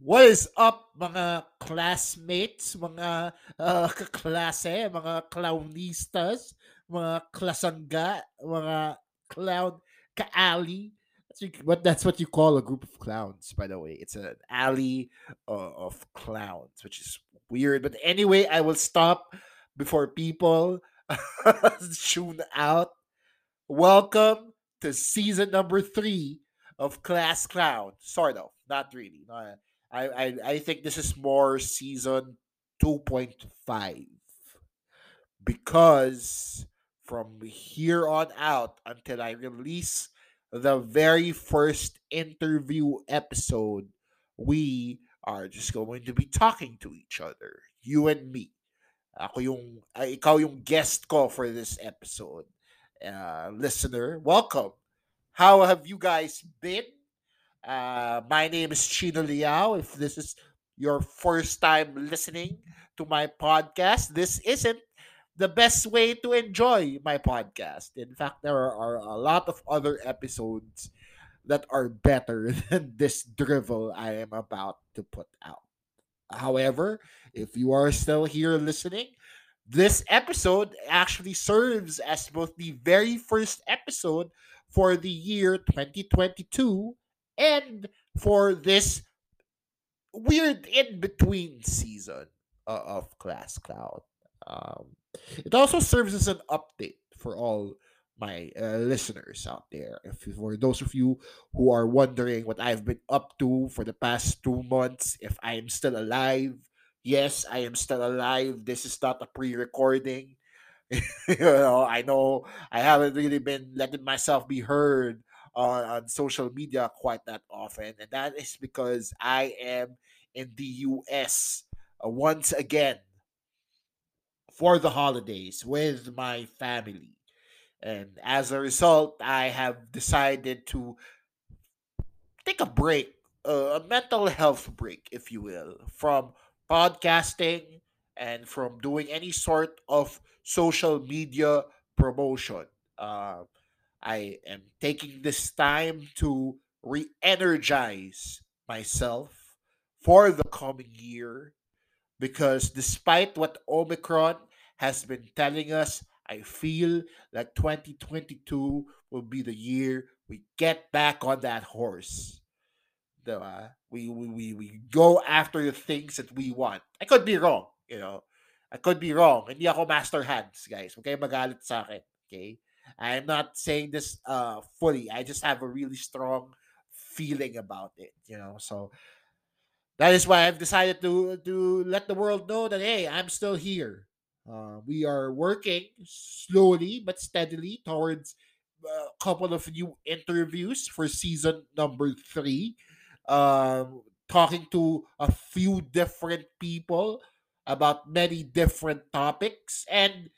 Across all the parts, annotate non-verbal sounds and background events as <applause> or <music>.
What is up mga classmates, mga uh, kaklase, mga clownistas, mga klasangga, mga clown kaali. That's what that's what you call a group of clowns, by the way. It's an alley uh, of clowns, which is weird. But anyway, I will stop before people <laughs> tune out. Welcome to season number three of Class Clown. Sort of, not really. I, I, I think this is more season 2.5 because from here on out until I release the very first interview episode, we are just going to be talking to each other, you and me. Ako yung, uh, ikaw yung guest ko for this episode. Uh, listener, welcome. How have you guys been? Uh, my name is Chino Liao. If this is your first time listening to my podcast, this isn't the best way to enjoy my podcast. In fact, there are a lot of other episodes that are better <laughs> than this drivel I am about to put out. However, if you are still here listening, this episode actually serves as both the very first episode for the year 2022 and for this weird in between season uh, of Class Clown. Um, it also serves as an update for all my uh, listeners out there. If for those of you who are wondering what I've been up to for the past two months, if I am still alive, yes, I am still alive. This is not a pre-recording. <laughs> you know, I know I haven't really been letting myself be heard on, on social media quite that often, and that is because I am in the US uh, once again for the holidays with my family. And as a result, I have decided to take a break, uh, a mental health break, if you will, from podcasting and from doing any sort of social media promotion. Uh, I am taking this time to re energize myself for the coming year because despite what Omicron has been telling us, I feel that 2022 will be the year we get back on that horse. Diba? Uh, we, we, we, we go after the things that we want. I could be wrong, you know. I could be wrong. Hindi ako master hands, guys. Okay, magalit sa akin. Okay? I'm not saying this uh fully. I just have a really strong feeling about it, you know. So that is why I've decided to to let the world know that hey, I'm still here. Uh, we are working slowly but steadily towards a couple of new interviews for season number three. Um, talking to a few different people about many different topics and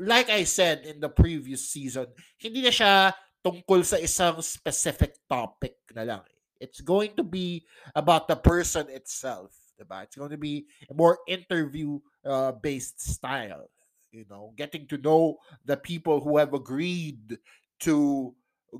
like I said in the previous season, hindi na siya tungkol sa isang specific topic na lang. Eh. It's going to be about the person itself. Diba? It's going to be a more interview uh, based style. You know, getting to know the people who have agreed to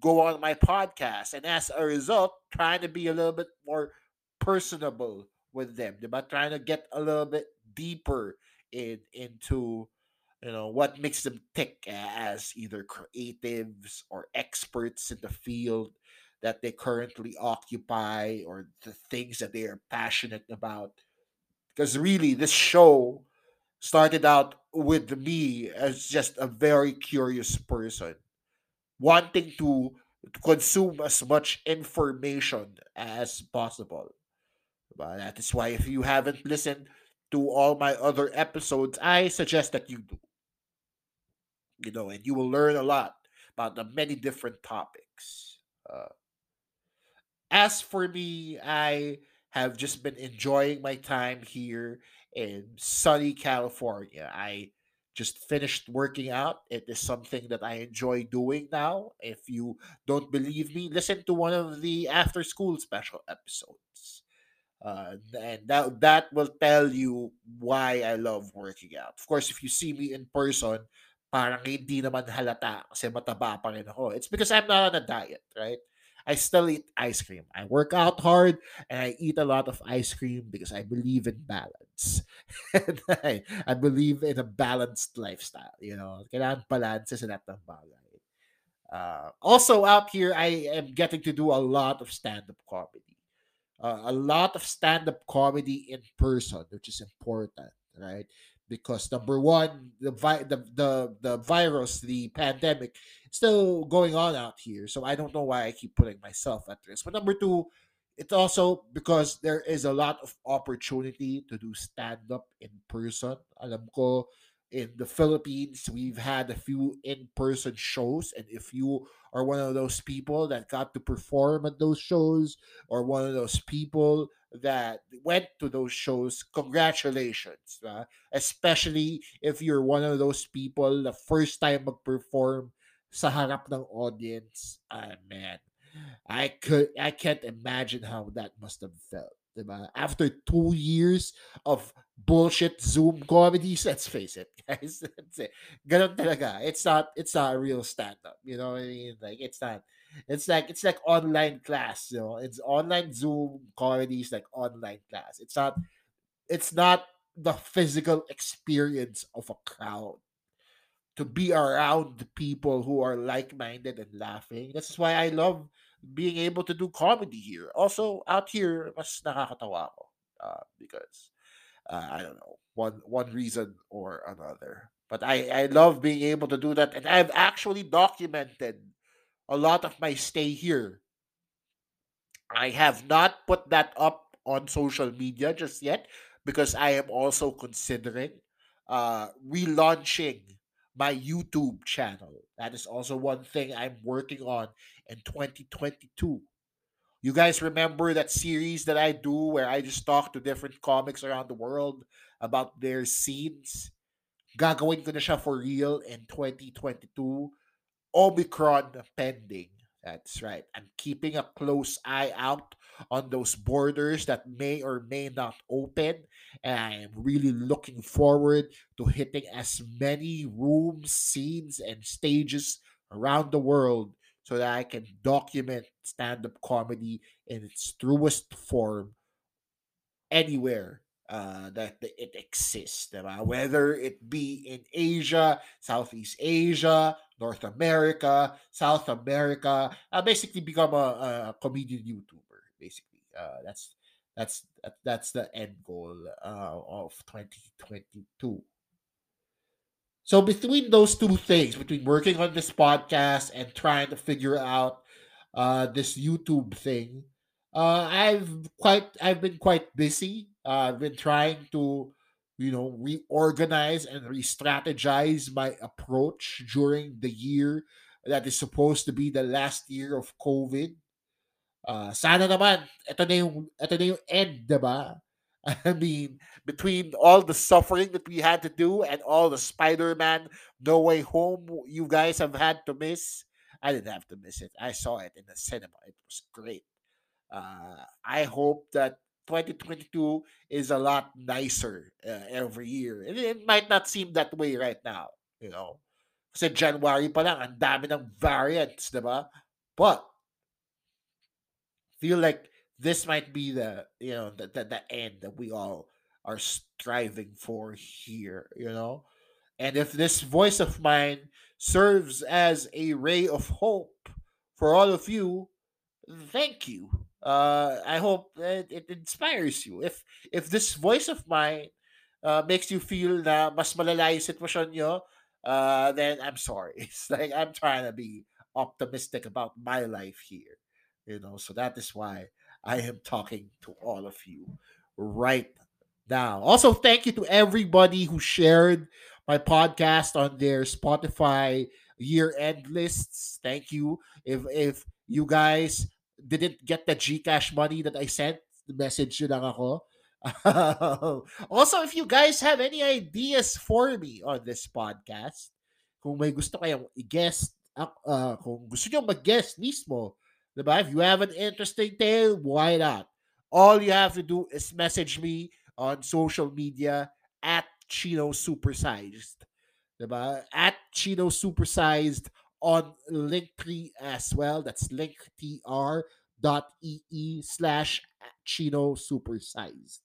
go on my podcast. And as a result, trying to be a little bit more personable with them. Diba? Trying to get a little bit deeper in into you know what makes them tick as either creatives or experts in the field that they currently occupy or the things that they are passionate about? Because really this show started out with me as just a very curious person wanting to, consume as much information as possible. But that is why if you haven't listened to all my other episodes i suggest that you do you know, and you will learn a lot about the many different topics. Uh, as for me, I have just been enjoying my time here in sunny California. I just finished working out. It is something that I enjoy doing now. If you don't believe me, listen to one of the after school special episodes. Uh, and that that will tell you why I love working out. Of course, if you see me in person, parang hindi naman halata kasi mataba pa rin ako. It's because I'm not on a diet, right? I still eat ice cream. I work out hard and I eat a lot of ice cream because I believe in balance. <laughs> and I, I believe in a balanced lifestyle. You know, kailangan balance sa lahat ng bagay. Uh, also out here, I am getting to do a lot of stand-up comedy. Uh, a lot of stand-up comedy in person, which is important, right? Because number one, the, vi- the the the virus, the pandemic, still going on out here. So I don't know why I keep putting myself at risk. But number two, it's also because there is a lot of opportunity to do stand-up in person. Alam ko, in the Philippines, we've had a few in person shows. And if you are one of those people that got to perform at those shows or one of those people that went to those shows, congratulations. Uh, especially if you're one of those people, the first time mag-perform sa harap ng audience. Ah, man. I could I can't imagine how that must have felt. Diba? After two years of bullshit Zoom comedies, let's face it, <laughs> guys. That's it. Talaga. It's not it's not a real stand-up. You know what I mean? Like it's not it's like it's like online class, you know. It's online Zoom comedies like online class. It's not it's not the physical experience of a crowd to be around people who are like-minded and laughing. That's why I love being able to do comedy here. Also, out here, mas nakakatawa. Uh, because, uh, I don't know, one one reason or another. But I, I love being able to do that. And I've actually documented a lot of my stay here. I have not put that up on social media just yet because I am also considering uh, relaunching my YouTube channel. That is also one thing I'm working on in 2022. You guys remember that series that I do where I just talk to different comics around the world about their scenes? Gagawin ko na siya for real in 2022. Omicron pending. That's right. I'm keeping a close eye out on those borders that may or may not open. And I am really looking forward to hitting as many rooms, scenes, and stages around the world so that I can document stand up comedy in its truest form anywhere uh, that it exists. Diba? Whether it be in Asia, Southeast Asia, North America, South America, uh, basically become a, a comedian YouTuber. Basically, uh, that's that's that's the end goal uh, of 2022. So between those two things, between working on this podcast and trying to figure out uh, this YouTube thing, uh, I've quite I've been quite busy. Uh, I've been trying to you know, reorganize and re-strategize my approach during the year that is supposed to be the last year of COVID. Uh, sana naman, ito na yung, ito na yung end, diba? <laughs> I mean, between all the suffering that we had to do and all the Spider-Man No Way Home you guys have had to miss, I didn't have to miss it. I saw it in the cinema. It was great. Uh, I hope that 2022 is a lot nicer uh, every year. And it might not seem that way right now, you know. Kasi January pa lang, ang dami ng variants, di ba? But, feel like this might be the, you know, the, the, the end that we all are striving for here, you know? And if this voice of mine serves as a ray of hope for all of you, thank you uh, I hope it, it inspires you. If if this voice of mine uh, makes you feel na mas malala yung sitwasyon nyo, uh, then I'm sorry. <laughs> It's like I'm trying to be optimistic about my life here. You know, so that is why I am talking to all of you right now. Also, thank you to everybody who shared my podcast on their Spotify year end lists. Thank you. If if you guys didn't get the Gcash money that I sent, the message yun lang ako. <laughs> also, if you guys have any ideas for me on this podcast, kung may gusto kayong i-guest, uh, kung gusto nyo mag-guest mismo, diba? If you have an interesting tale, why not? All you have to do is message me on social media at Chino Supersized. At Chino Supersized on Linktree as well. That's linktr.ee slash Chino Supersized.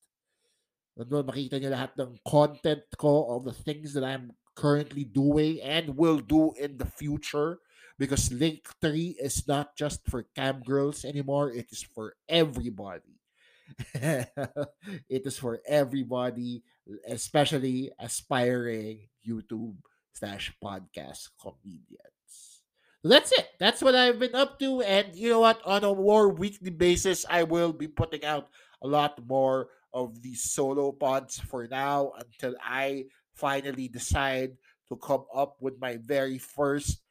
Doon makita niyo lahat ng content ko, all the things that I'm currently doing and will do in the future because Linktree is not just for cam girls anymore, it is for everybody. <laughs> it is for everybody, especially aspiring YouTube slash podcast comedians. So that's it. That's what I've been up to. And you know what? On a more weekly basis, I will be putting out a lot more of these solo pods for now until I finally decide to come up with my very first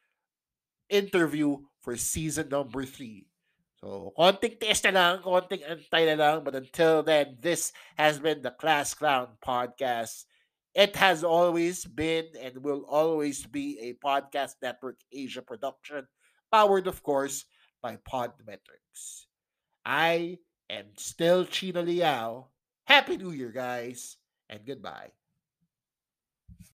interview for season number three. So, konting test na lang, konting antay na lang. But until then, this has been the Class Clown Podcast. It has always been and will always be a Podcast Network Asia production, powered, of course, by Podmetrics. I am still Chino Liao. Happy New Year, guys, and goodbye.